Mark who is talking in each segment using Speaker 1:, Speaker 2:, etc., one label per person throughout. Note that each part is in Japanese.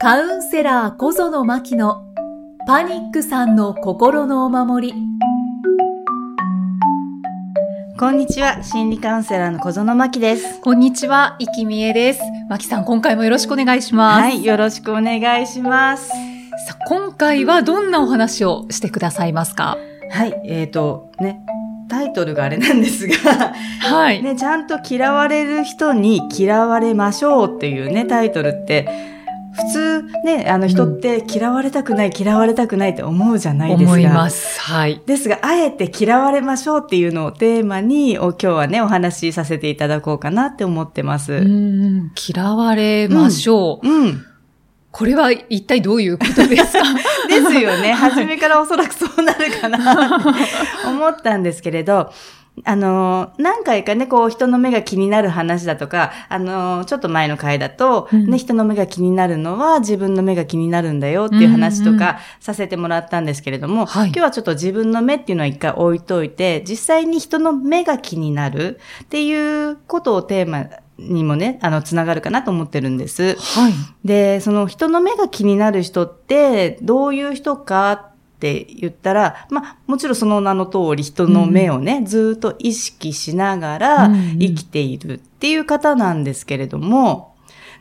Speaker 1: カウンセラー小園真希のパニックさんの心のお守り。
Speaker 2: こんにちは、心理カウンセラーの小園真希です。
Speaker 1: こんにちは、生きみえです。真希さん、今回もよろしくお願いします。
Speaker 2: はい、よろしくお願いします。
Speaker 1: さあ今回はどんなお話をしてくださいますか？
Speaker 2: はい、えっ、ー、と、ね、タイトルがあれなんですが、
Speaker 1: はい。
Speaker 2: ね、ちゃんと嫌われる人に嫌われましょうっていうね、タイトルって、普通ね、あの人って嫌われたくない、嫌われたくないって思うじゃないですか。
Speaker 1: 思います。はい。
Speaker 2: ですが、あえて嫌われましょうっていうのをテーマに、お今日はね、お話しさせていただこうかなって思ってます。
Speaker 1: うーん、嫌われましょう。
Speaker 2: うん。
Speaker 1: これは一体どういうことですか？
Speaker 2: ですよね。初めからおそらくそうなるかな、思ったんですけれど、あの、何回かね、こう、人の目が気になる話だとか、あの、ちょっと前の回だと、
Speaker 1: うん
Speaker 2: ね、人の目が気になるのは自分の目が気になるんだよっていう話と
Speaker 1: うんうん
Speaker 2: かさせてもらったんですけれども、
Speaker 1: はい
Speaker 2: 今日はちょっと自分の目っていうのは一回置いといて、実際に人の目が気になるっていうことをテーマにもね、あの、つながるかなと思ってるんです。
Speaker 1: はい。
Speaker 2: で、その人の目が気になる人って、どういう人かって言ったら、まあ、もちろんその名の通り人の目をね、ずっと意識しながら
Speaker 1: うんうん。
Speaker 2: 生きているっていう方なんですけれども、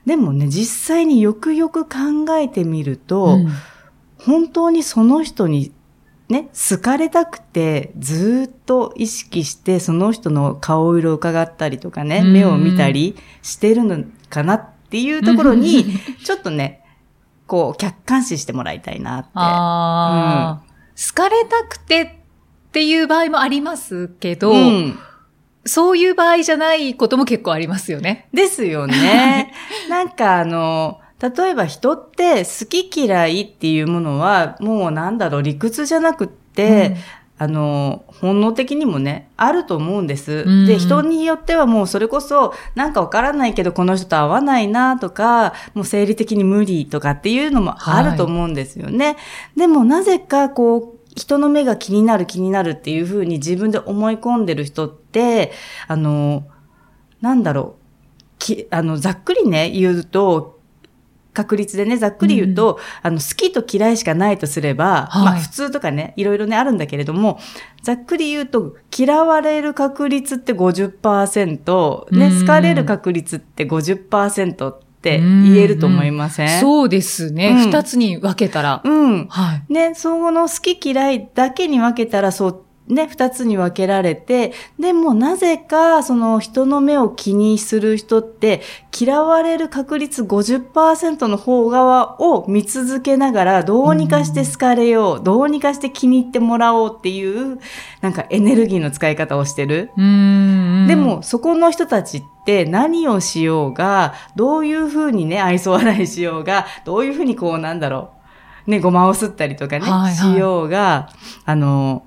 Speaker 2: でもね、実際によくよく考えてみると、
Speaker 1: うん。
Speaker 2: 本当にその人にね、好かれたくて、ずっと意識して、その人の顔色を伺ったりとかね、
Speaker 1: うん。
Speaker 2: 目を見たりしてるのかなっていうところに、ちょっとね、こう、客観視してもらいたいなって。
Speaker 1: ああ、好かれたくてっていう場合もありますけど、
Speaker 2: うん
Speaker 1: そういう場合じゃないことも結構ありますよね。
Speaker 2: ですよね。なんかあの、例えば人って好き嫌いっていうものは、もうなんだろう、理屈じゃなくって、あの、本能的にもね、あると思うんです。
Speaker 1: うん
Speaker 2: で、人によってはもうそれこそ、なんかわからないけどこの人と合わないなとか、もう生理的に無理とかっていうのもあると思うんですよね。でもなぜかこう、人の目が気になる気になるっていうふうに自分で思い込んでる人って、あの、なんだろう、きあの、ざっくりね、言うと、確率でね、ざっくり言うと、あの、好きと嫌いしかないとすれば、
Speaker 1: はい
Speaker 2: まあ普通とかね、いろいろね、あるんだけれども、ざっくり言うと、嫌われる確率って50%、ね、
Speaker 1: うん
Speaker 2: 好かれる確率って50%って言えると思いません？
Speaker 1: そうですね。
Speaker 2: うん
Speaker 1: 二、つに分けたら。
Speaker 2: うん。
Speaker 1: はい。
Speaker 2: ね、その好き嫌いだけに分けたら、そう、ね、二つに分けられて、でもなぜか、その人の目を気にする人って、嫌われる確率50%の方側を見続けながら、どうにかして好かれよう、どうにかして気に入ってもらおうっていう、なんかエネルギーの使い方をしてる。でも、そこの人たちって何をしようが、どういうふうにね、愛想笑いしようが、どういうふうにこう、なんだろう、ね、ごまをすったりとかね、
Speaker 1: はいはい。
Speaker 2: しようが、あの、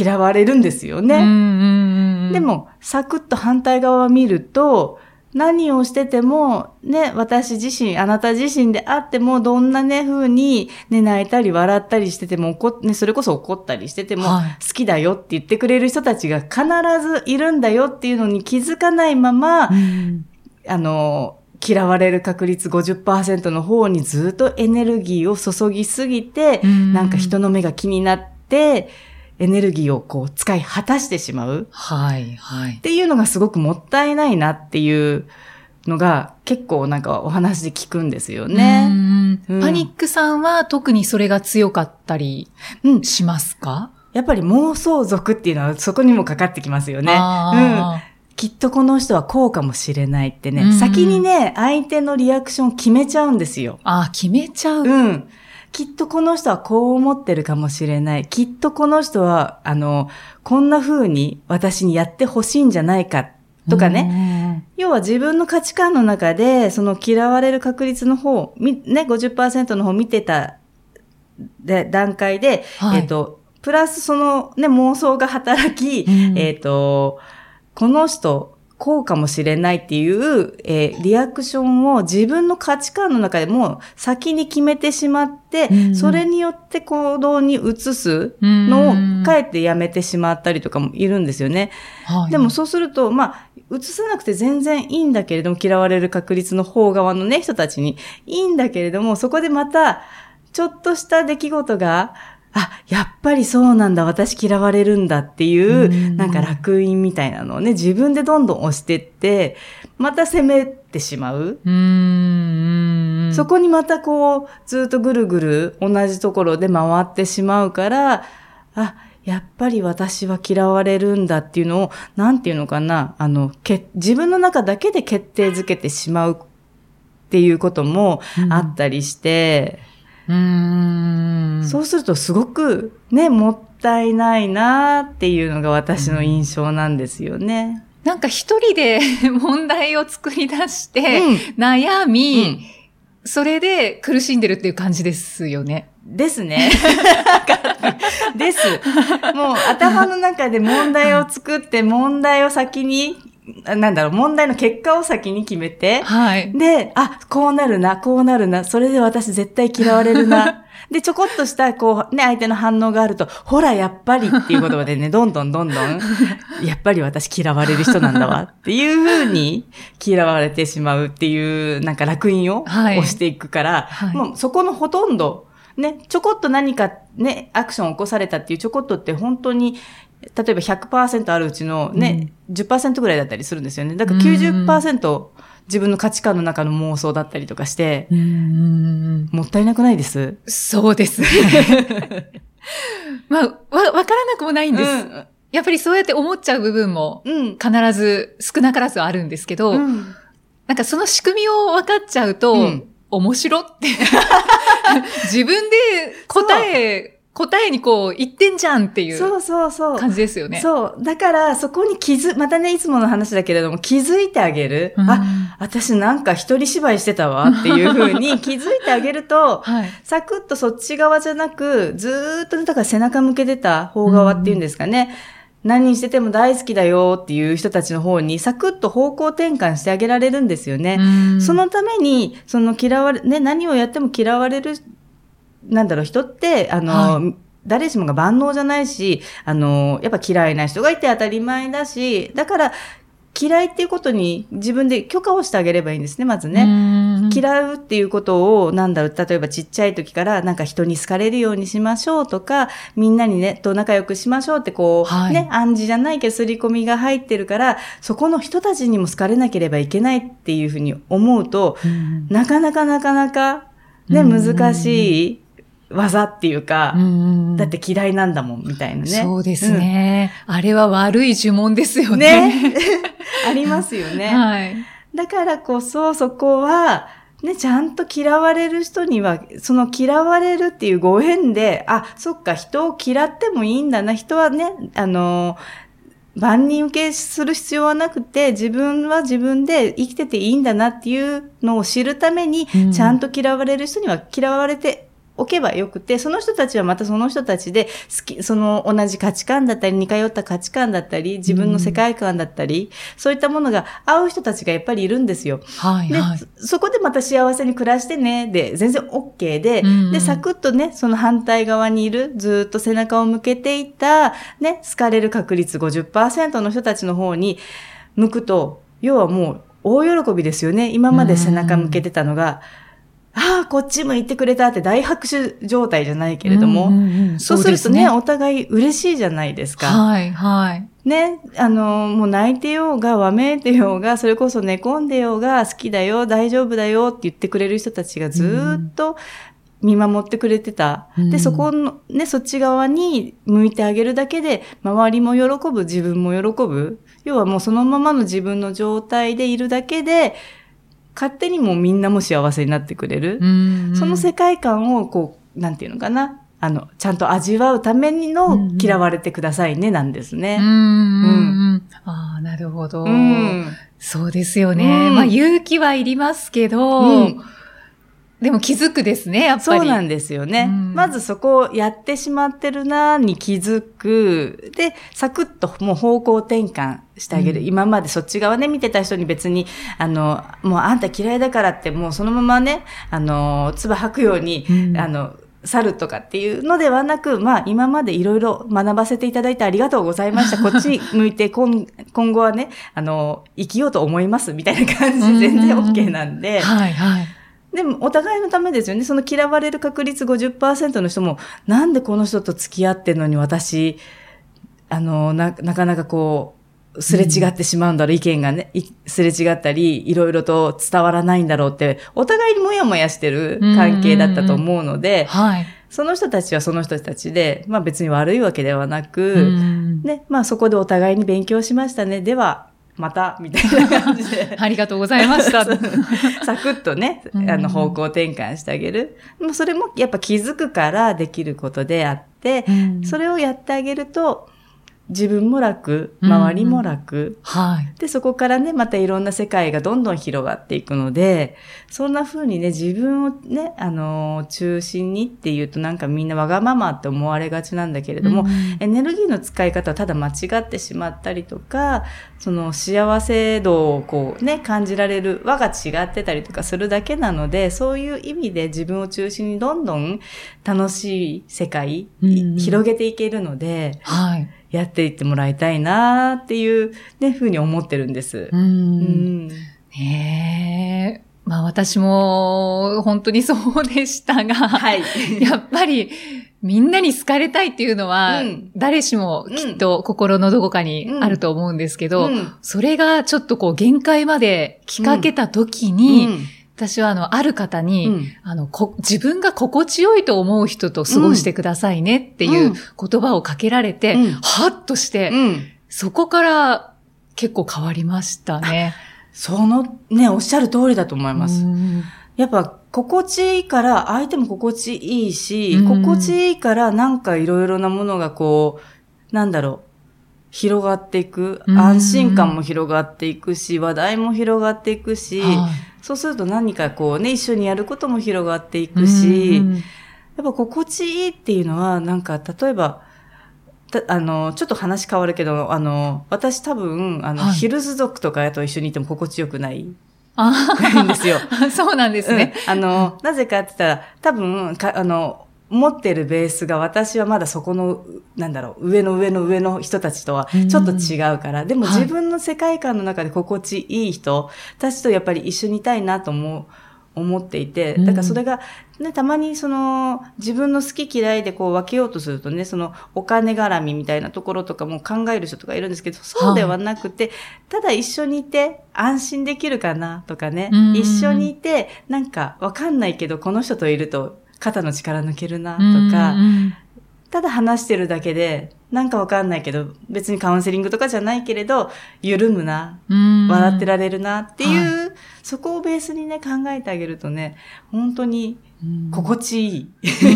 Speaker 2: 嫌われるんですよね。
Speaker 1: うんうん、
Speaker 2: で、も、サクッと反対側を見ると、何をしてても、ね、私自身、あなた自身であっても、どんなね、風に、ね、泣いたり笑ったりしてても、怒っね、それこそ怒ったりしてても、
Speaker 1: はい。
Speaker 2: 好きだよって言ってくれる人たちが必ずいるんだよっていうのに気づかないまま、
Speaker 1: うん
Speaker 2: あの、嫌われる確率50%の方にずっとエネルギーを注ぎすぎて、
Speaker 1: うん。
Speaker 2: なんか人の目が気になって、エネルギーをこう使い果たしてしまう
Speaker 1: はい、はい
Speaker 2: っ。ていうのがすごくもったいないなっていうのが結構なんかお話で聞くんですよね。
Speaker 1: うん
Speaker 2: うん
Speaker 1: パニックさんは特にそれが強かったり
Speaker 2: うん。
Speaker 1: しますか？
Speaker 2: やっぱり妄想族っていうのはそこにもかかってきますよね。うん。
Speaker 1: あ
Speaker 2: きっとこの人はこうかもしれないってね、
Speaker 1: うん
Speaker 2: 先にね、相手のリアクションを決めちゃうんですよ。
Speaker 1: ーあー、決めちゃう。
Speaker 2: うん。きっとこの人はこう思ってるかもしれない。きっとこの人は、あの、こんな風に私にやってほしいんじゃないかとかね。
Speaker 1: ね。
Speaker 2: 要は自分の価値観の中で、その嫌われる確率の方、みね、50%の方見てたで段階で、
Speaker 1: はい
Speaker 2: えっ、と、プラスそのね、妄想が働き、
Speaker 1: うん
Speaker 2: えっ、と、この人、こうかもしれないっていう、えーリアクションを自分の価値観の中でもう先に決めてしまって、
Speaker 1: うん
Speaker 2: それによって行動に移す
Speaker 1: うん
Speaker 2: のを、かえってやめてしまったりとかもいるんですよね。
Speaker 1: はい
Speaker 2: でもそうすると、まあ、映さなくて全然いいんだけれども、嫌われる確率の方側のね、人たちにいいんだけれども、そこでまた、ちょっとした出来事が、あ、やっぱりそうなんだ、私嫌われるんだっていう、
Speaker 1: うん
Speaker 2: なんか楽印みたいなのをね、自分でどんどん押してって、また責めてしまう。
Speaker 1: う。
Speaker 2: そこにまたこう、ずっとぐるぐる同じところで回ってしまうから、あ、やっぱり私は嫌われるんだっていうのを、なんていうのかな、あの、け自分の中だけで決定づけてしまうっていうこともあったりして、
Speaker 1: うーん。
Speaker 2: そうするとすごくね、もったいないなっていうのが私の印象なんですよね。
Speaker 1: なんか一人で 問題を作り出して、
Speaker 2: うん
Speaker 1: 悩み、
Speaker 2: うん
Speaker 1: それで苦しんでるっていう感じですよね。
Speaker 2: ですね。です。もう頭の中で問題を作って、問題を先に、あなんだろう、問題の結果を先に決めて、
Speaker 1: はい。
Speaker 2: で、あ、こうなるな、こうなるな、それで私絶対嫌われるな。で、ちょこっとした、こう、ね、相手の反応があると、ほら、やっぱりっていう言葉でね、どんどんどんどん、やっぱり私嫌われる人なんだわっていうふうに嫌われてしまうっていう、なんか楽印を
Speaker 1: はい
Speaker 2: 押していくから、
Speaker 1: はい
Speaker 2: もうそこのほとんど、ね、ちょこっと何かね、アクションを起こされたっていうちょこっとって本当に、例えば100%あるうちのね、10%ぐらいだったりするんですよね。だから90%自分の価値観の中の妄想だったりとかして。もったいなくないです？
Speaker 1: そうですね。まあ、わ、わからなくもないんです。
Speaker 2: うん。
Speaker 1: やっぱりそうやって思っちゃう部分も
Speaker 2: うん。
Speaker 1: 必ず少なからずあるんですけど、
Speaker 2: うん
Speaker 1: なんかその仕組みを分かっちゃうと、
Speaker 2: うん
Speaker 1: 面白って。自分で答え、答えにこう言ってんじゃんっていう
Speaker 2: そうそうそう。
Speaker 1: 感じですよね。
Speaker 2: そう。だから、そこに気づ、またね、いつもの話だけれども、気づいてあげる。
Speaker 1: うん
Speaker 2: あ、私なんか一人芝居してたわっていうふうに 気づいてあげると、
Speaker 1: はい。
Speaker 2: サクッとそっち側じゃなく、ずーっとね、だから背中向けてた方側っていうんですかね。何してても大好きだよっていう人たちの方にサクッと方向転換してあげられるんですよね。
Speaker 1: うん
Speaker 2: そのために、その嫌われ、ね、何をやっても嫌われる、なんだろう、人って、あの、
Speaker 1: は
Speaker 2: 誰しもが万能じゃないし、あの、やっぱ嫌いな人がいて当たり前だし、だから、嫌いっていうことに自分で許可をしてあげればいいんですね、まずね。
Speaker 1: うん。
Speaker 2: 嫌うっていうことを、なんだろう、例えばちっちゃい時から、なんか人に好かれるようにしましょうとか、みんなにね、と仲良くしましょうってこう、
Speaker 1: はい。
Speaker 2: ね、暗示じゃないけど、刷り込みが入ってるから、そこの人たちにも好かれなければいけないっていうふうに思うと、
Speaker 1: うん。
Speaker 2: なかなかなかなか、ね、
Speaker 1: うん。
Speaker 2: 難しい技っていうか、
Speaker 1: うん
Speaker 2: だって嫌いなんだもん、みたいなね。
Speaker 1: そうですね、あれは悪い呪文ですよ
Speaker 2: うん。
Speaker 1: ね。
Speaker 2: ね。ありますよね。
Speaker 1: はい。
Speaker 2: だからこそ、そこは、ね、ちゃんと嫌われる人には、その嫌われるっていうご縁で、あ、そっか、人を嫌ってもいいんだな。人はね、あの、万人受けする必要はなくて、自分は自分で生きてていいんだなっていうのを知るために、
Speaker 1: うん
Speaker 2: ちゃんと嫌われる人には嫌われておけばよくて、その人たちはまたその人たちで好き、その同じ価値観だったり、似通った価値観だったり、自分の世界観だったり、そういったものが合う人たちがやっぱりいるんですよ。で、
Speaker 1: はいはい。
Speaker 2: そそこでまた幸せに暮らしてね、で、全然 OK で、
Speaker 1: うん
Speaker 2: で、サクッとね、その反対側にいる、ずーっと背中を向けていた、ね、好かれる確率50%の人たちの方に向くと、要はもう大喜びですよね。今まで背中向けてたのが、ああ、こっち向いてくれたって大拍手状態じゃないけれども、
Speaker 1: うんうんうん
Speaker 2: そうするとね
Speaker 1: そう
Speaker 2: お互い嬉しいじゃないですか。
Speaker 1: はいはい。
Speaker 2: ね、あの、もう泣いてようが、わめいてようが、それこそ寝込んでようが、好きだよ、大丈夫だよって言ってくれる人たちがずーっと見守ってくれてた。
Speaker 1: うん
Speaker 2: で、そこの、ね、そっち側に向いてあげるだけで、周りも喜ぶ、自分も喜ぶ。要はもうそのままの自分の状態でいるだけで、勝手にもうみんなも幸せになってくれる。
Speaker 1: うんうん
Speaker 2: その世界観を、こう、なんていうのかな。あの、ちゃんと味わうためにの
Speaker 1: ん
Speaker 2: 嫌われてくださいね、なんですね。
Speaker 1: うんうんうんああ、なるほど。
Speaker 2: うん。
Speaker 1: そうですよね。
Speaker 2: うん
Speaker 1: まあ勇気はいりますけど、
Speaker 2: うん
Speaker 1: でも気づくですね、やっぱり。
Speaker 2: そうなんですよね。
Speaker 1: うん
Speaker 2: まずそこをやってしまってるなに気づく。で、サクッともう方向転換してあげる。
Speaker 1: うん
Speaker 2: 今までそっち側ね、見てた人に別に、あの、もうあんた嫌いだからって、もうそのままね、あの、唾吐くように、
Speaker 1: うん
Speaker 2: あの、去るとかっていうのではなく、まあ今までいろいろ学ばせていただいてありがとうございました。こっちに向いて今今後はね、あの、生きようと思いますみたいな感じで全然 OK なんで。
Speaker 1: はいはい。
Speaker 2: でも、お互いのためですよね。その嫌われる確率50%の人も、なんでこの人と付き合ってんのに私、あの、な、なかなかこう、すれ違ってしまうんだろう、意見がね、いすれ違ったり、いろいろと伝わらないんだろうって、お互いにもやもやしてる関係だったと思うので、
Speaker 1: はい。
Speaker 2: その人たちはその人たちで、まあ別に悪いわけではなく、
Speaker 1: うん
Speaker 2: ね、まあそこでお互いに勉強しましたね。では、また、みたいな感じで。
Speaker 1: ありがとうございました。
Speaker 2: サクッとね、
Speaker 1: うん
Speaker 2: あの方向転換してあげる。もうそれもやっぱ気づくからできることであって、
Speaker 1: うん
Speaker 2: それをやってあげると、自分も楽、
Speaker 1: うん
Speaker 2: 周りも楽。
Speaker 1: はい。
Speaker 2: で、そこからね、またいろんな世界がどんどん広がっていくので、そんな風にね、自分をね、あのー中心にっていうとなんかみんなわがままって思われがちなんだけれども、
Speaker 1: うん
Speaker 2: エネルギーの使い方はただ間違ってしまったりとか、その幸せ度をこうね、感じられる輪が違ってたりとかするだけなので、そういう意味で自分を中心にどんどん楽しい世界、
Speaker 1: うん
Speaker 2: 広げていけるので、
Speaker 1: はい。
Speaker 2: やっていってもらいたいなっていうね、ふうに思ってるんです
Speaker 1: う。。
Speaker 2: うんん。
Speaker 1: へえ。まあ私も本当にそうでしたが、
Speaker 2: はい。
Speaker 1: やっぱりみんなに好かれたいっていうのは、
Speaker 2: うん
Speaker 1: 誰しもきっと心のどこかにあると思うんですけど、
Speaker 2: うん
Speaker 1: それがちょっとこう限界まで来かけた時に、私はあの、ある方に、
Speaker 2: うん
Speaker 1: あのこ、自分が心地よいと思う人と過ごしてくださいねっていううん言葉をかけられて、
Speaker 2: うん
Speaker 1: はっとして、
Speaker 2: うん。
Speaker 1: そこから結構変わりましたね。
Speaker 2: そのね、おっしゃる通りだと思います。
Speaker 1: うん
Speaker 2: やっぱ、心地いいから、相手も心地いいし、
Speaker 1: うん
Speaker 2: 心地いいから、なんかいろいろなものがこう、なんだろう、広がっていく。
Speaker 1: うん。
Speaker 2: 安心感も広がっていくし、話題も広がっていくし、
Speaker 1: はい。
Speaker 2: そうすると何かこうね、一緒にやることも広がっていくし、
Speaker 1: うん
Speaker 2: やっぱ心地いいっていうのは、なんか、例えば、たあの、ちょっと話変わるけど、あの、私多分、あの、
Speaker 1: はい。
Speaker 2: ヒルズ族とかと一緒にいても心地よくない。
Speaker 1: あ
Speaker 2: んですよ。
Speaker 1: あ、そうなんですね。
Speaker 2: うん、あの、なぜかって言ったら、多分、かあの、持ってるベースが私はまだそこの、なんだろう、上の上の上の人たちとはちょっと違うから、でも
Speaker 1: はい。
Speaker 2: 自分の世界観の中で心地いい人たちとやっぱり一緒にいたいなと思う。思っていて、だからそれが、ね、たまにその、自分の好き嫌いでこう分けようとするとね、その、お金絡みみたいなところとかも考える人とかいるんですけど、そうではなくて、ただ一緒にいて安心できるかなとかね
Speaker 1: うん、
Speaker 2: 一緒にいて、なんかわかんないけど、この人といると肩の力抜けるなとか、
Speaker 1: うん
Speaker 2: ただ話してるだけで、なんかわかんないけど、別にカウンセリングとかじゃないけれど、緩むな、
Speaker 1: うん
Speaker 2: 笑ってられるなっていう、そこをベースにね、考えてあげるとね、本当に
Speaker 1: うん
Speaker 2: 心地いい。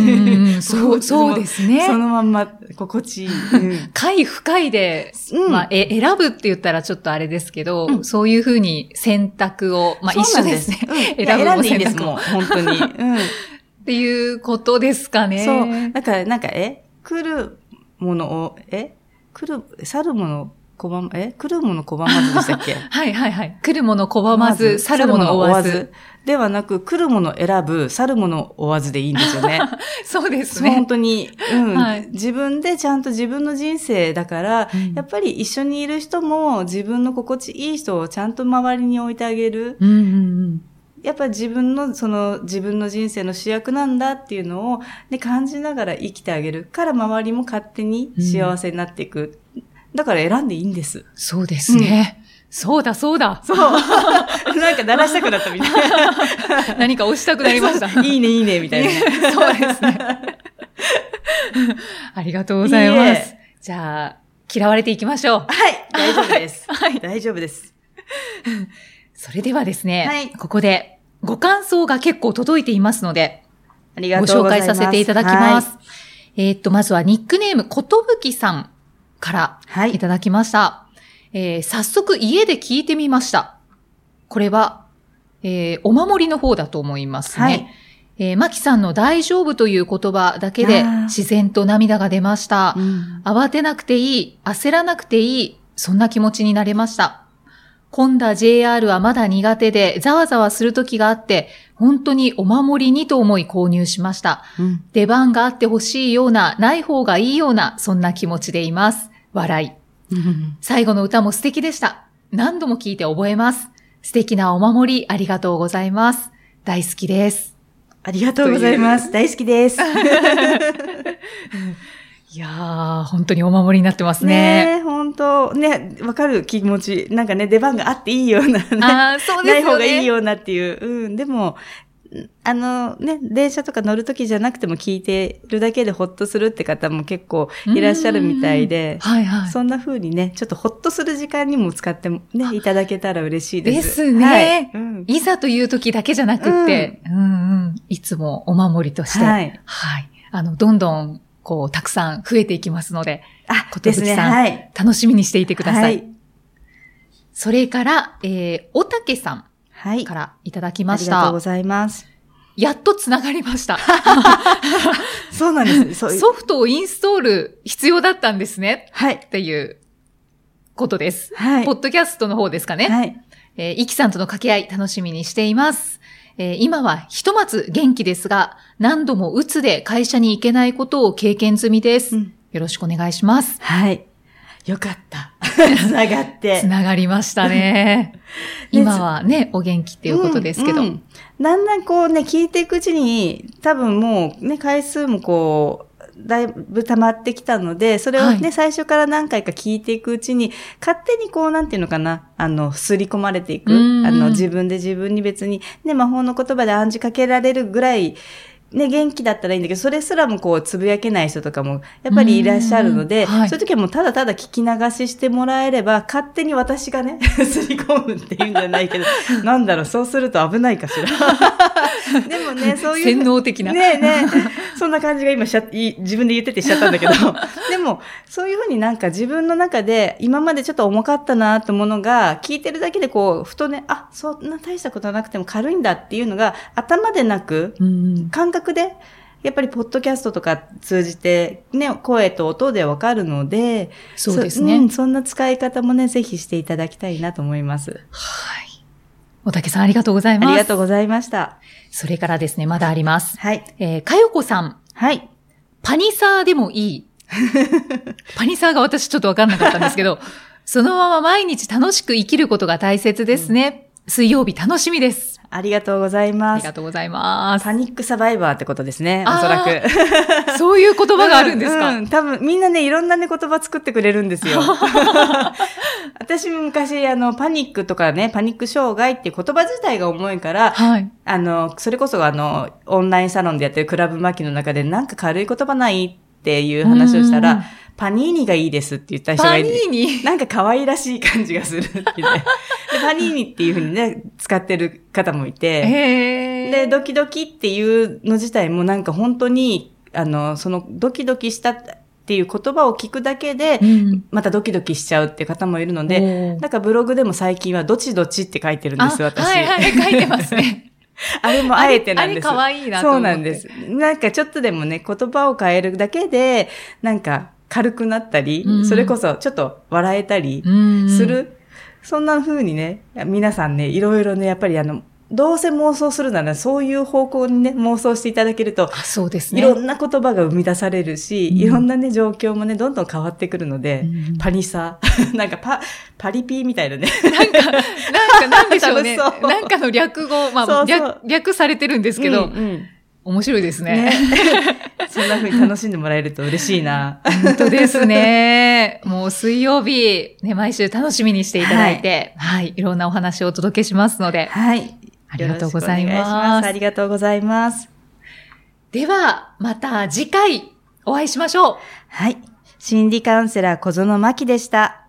Speaker 1: そう、そうですね。
Speaker 2: そのまんま心地いい。うん
Speaker 1: 快不快で、
Speaker 2: うん
Speaker 1: まあ、え、選ぶって言ったらちょっとあれですけど、
Speaker 2: うん
Speaker 1: そういうふうに選択を、まあ一緒ですね。
Speaker 2: ん
Speaker 1: 選ぶも
Speaker 2: 選んでいいんです、
Speaker 1: も
Speaker 2: もう。本当に。うん。
Speaker 1: っていうことですかね。
Speaker 2: そう。だから、なんか、え？来るものを、え？来る、去るもの、拒ま、え？来るもの拒まずでしたっけ？
Speaker 1: はいはいはい。来るもの拒まず、去るもの追わず。。
Speaker 2: ではなく、来るもの選ぶ、去るもの追わずでいいんですよね。
Speaker 1: そうです
Speaker 2: そう本
Speaker 1: ね。
Speaker 2: 当に、うん、
Speaker 1: はい
Speaker 2: 自分でちゃんと自分の人生だから、
Speaker 1: うん
Speaker 2: やっぱり一緒にいる人も自分の心地いい人をちゃんと周りに置いてあげる。
Speaker 1: うんうんうん。
Speaker 2: やっぱり自分の、その自分の人生の主役なんだっていうのを、ね、感じながら生きてあげるから周りも勝手に幸せになっていく。だから選んでいいんです。
Speaker 1: そうですね。そうだそうだ。
Speaker 2: そう。なんか鳴らしたくなったみたいな。
Speaker 1: 何か押したくなりました。
Speaker 2: いいね、いいね、みたいなね。
Speaker 1: そうですね。ありがとうございま
Speaker 2: い
Speaker 1: す。じゃあ、嫌われていきましょう。
Speaker 2: はい、大丈夫です。
Speaker 1: はい
Speaker 2: 大丈夫です。
Speaker 1: それではですね、
Speaker 2: はい
Speaker 1: ここでご感想が結構届いていますので、
Speaker 2: ありが
Speaker 1: ご紹
Speaker 2: とうございます。
Speaker 1: 介させていただきます。えーっと、まずはニックネーム、ことぶきさんから
Speaker 2: はい。はい
Speaker 1: いただきました。えー早速家で聞いてみました。これは、えーお守りの方だと思いますね。
Speaker 2: はい
Speaker 1: えーマキさんの大丈夫という言葉だけで自然と涙が出ました。
Speaker 2: うん
Speaker 1: 慌てなくていい、焦らなくていい、そんな気持ちになれました。混んだ JR はまだ苦手で、ざわざわする時があって、本当にお守りにと思い購入しました。
Speaker 2: うん。
Speaker 1: 出番があってほしいような、ない方がいいような、そんな気持ちでいます。笑い。最後の歌も素敵でした。何度も聞いて覚えます。素敵なお守りありがとうございます。大好きです。
Speaker 2: ありがとうございます。大好きです。
Speaker 1: いやー、本当にお守りになってます
Speaker 2: ね
Speaker 1: ね。
Speaker 2: え、本当ね、わかる気持ち。なんかね、出番があっていいようなね。
Speaker 1: あーそうですよね
Speaker 2: ない方がいいようなっていう。うん。でも、あのね、電車とか乗るときじゃなくても聞いてるだけでほっとするって方も結構いらっしゃるみたいで、
Speaker 1: はいはい。
Speaker 2: そんな風にね、ちょっとほっとする時間にも使ってもね、いただけたら嬉しいです。
Speaker 1: ですね
Speaker 2: はいうん
Speaker 1: いざという時だけじゃなくって、うん、うんいつもお守りとして、
Speaker 2: はい
Speaker 1: はい。あの、どんどん、こう、たくさん増えていきますので、
Speaker 2: あ、
Speaker 1: こと。ぶきさん
Speaker 2: はい。
Speaker 1: 楽しみにしていてください。
Speaker 2: はい。
Speaker 1: それから、えー、おたけさ
Speaker 2: はい。
Speaker 1: んからいただき
Speaker 2: あ
Speaker 1: ました
Speaker 2: りがとうご。ざいます。
Speaker 1: やっとつながりました。
Speaker 2: そうなんです。
Speaker 1: ソフトをインストール必要だったんですね。
Speaker 2: はい。
Speaker 1: っていうことです。
Speaker 2: はい
Speaker 1: ポ。ッドキャストの方ですかね。
Speaker 2: はい。
Speaker 1: えー、イキさんとの掛け合い楽しみにしています。えー今はひとまず元気ですが、何度も鬱で会社に行けないことを経験済みです。
Speaker 2: うん
Speaker 1: よろしくお願いします。
Speaker 2: はい。よかった。つながって。
Speaker 1: つながりましたね。今はね、お元気っていうことですけど。
Speaker 2: うんうんだんだんこうね、聞いていくうちに、多分もうね、回数もこう、だいぶ溜まってきたので、それをね、
Speaker 1: はい
Speaker 2: 最初から何回か聞いていくうちに、勝手にこう、なんていうのかな、あの、すり込まれていく。あの、自分で自分に別に、ね、魔法の言葉で暗示かけられるぐらい、ね、元気だったらいいんだけど、それすらもこう、つぶやけない人とかも、やっぱりいらっしゃるので、
Speaker 1: はい
Speaker 2: そういう時はもうただただ聞き流ししてもらえれば、勝手に私がね、すり込むっていうんじゃないけど、なんだろう、そうすると危ないかしら。でもね、そういう。
Speaker 1: 洗脳的な。
Speaker 2: ねえねえ、そんな感じが今しちゃい自分で言っててしちゃったんだけど、でも、そういうふうになんか自分の中で、今までちょっと重かったなとものが、聞いてるだけでこう、ふとね、あ、そんな大したことなくても軽いんだっていうのが、頭でなく、
Speaker 1: うん
Speaker 2: 感覚で、やっぱりポッドキャストとか通じて、ね、声と音でわかるので、
Speaker 1: そうですね。
Speaker 2: んそんな使い方もね、ぜひしていただきたいなと思います。
Speaker 1: はい。おたけさんありがとうございます。
Speaker 2: ありがとうございました。
Speaker 1: それからですね、まだあります。
Speaker 2: はい。
Speaker 1: えー、かよこさん、
Speaker 2: はい。
Speaker 1: パニサーでもいい。パニサーが私ちょっとわかんなかったんですけど、そのまま毎日楽しく生きることが大切ですね。水曜日楽しみです。
Speaker 2: ありがとうござい
Speaker 1: あ
Speaker 2: ます
Speaker 1: りが。とうございます
Speaker 2: パ。ニックサバイバーってことですね、おそらく。
Speaker 1: そういう言葉があるんですか、
Speaker 2: う うん多分、みんなね、いろんなね、言葉作ってくれるんですよ。私も昔、あの、パニックとかね、パニック障害っていう言葉自体が重いから、
Speaker 1: はい。
Speaker 2: あの、それこそあの、オンラインサロンでやってるクラブマキの中で、なんか軽い言葉ないっていう話をした
Speaker 1: うん
Speaker 2: ら、パニーニがいいですって言った人が
Speaker 1: パニ
Speaker 2: いて。
Speaker 1: ーニ？
Speaker 2: なんか可愛らしい感じがするってね。でパニーニっていうふうにね、使ってる方もいて。で、ドキドキっていうの自体もなんか本当に、あの、そのドキドキしたっていう言葉を聞くだけで、
Speaker 1: うん。
Speaker 2: またドキドキしちゃうって方もいるので、なんかブログでも最近はどちどちって書いてるんです、
Speaker 1: あ
Speaker 2: 私。
Speaker 1: はいはい、書いてますね。
Speaker 2: あれもあえてなんです。
Speaker 1: あれ可愛いなと
Speaker 2: そ
Speaker 1: 思って
Speaker 2: うなんです。なんかちょっとでもね、言葉を変えるだけで、なんか軽くなったり、
Speaker 1: うん
Speaker 2: それこそちょっと笑えたり
Speaker 1: うん
Speaker 2: す。る。そんな風にね、皆さんね、いろいろね、やっぱりあの、どうせ妄想するならそういう方向にね、妄想していただけると、
Speaker 1: あ、そうですね。
Speaker 2: いろんな言葉が生み出されるし、
Speaker 1: うん
Speaker 2: いろんなね、状況もね、どんどん変わってくるので、
Speaker 1: うん
Speaker 2: パニサー。なんかパ、パリピーみたいなね。
Speaker 1: なんか、なんかなんでしょうね。
Speaker 2: う
Speaker 1: なんかの略語、まあ略、略されてるんですけど、
Speaker 2: うんうん
Speaker 1: 面白いですね。
Speaker 2: ね。そんな風に楽しんでもらえると嬉しいな。
Speaker 1: 本当ですね。もう水曜日、ね、毎週楽しみにしていただいて、はい、い、ろんなお話をお届けしますので、
Speaker 2: はい。
Speaker 1: ありがとうございます。
Speaker 2: ありがとうございます。
Speaker 1: では、また次回お会いしましょう。
Speaker 2: はい。心理カウンセラー小園真希でした。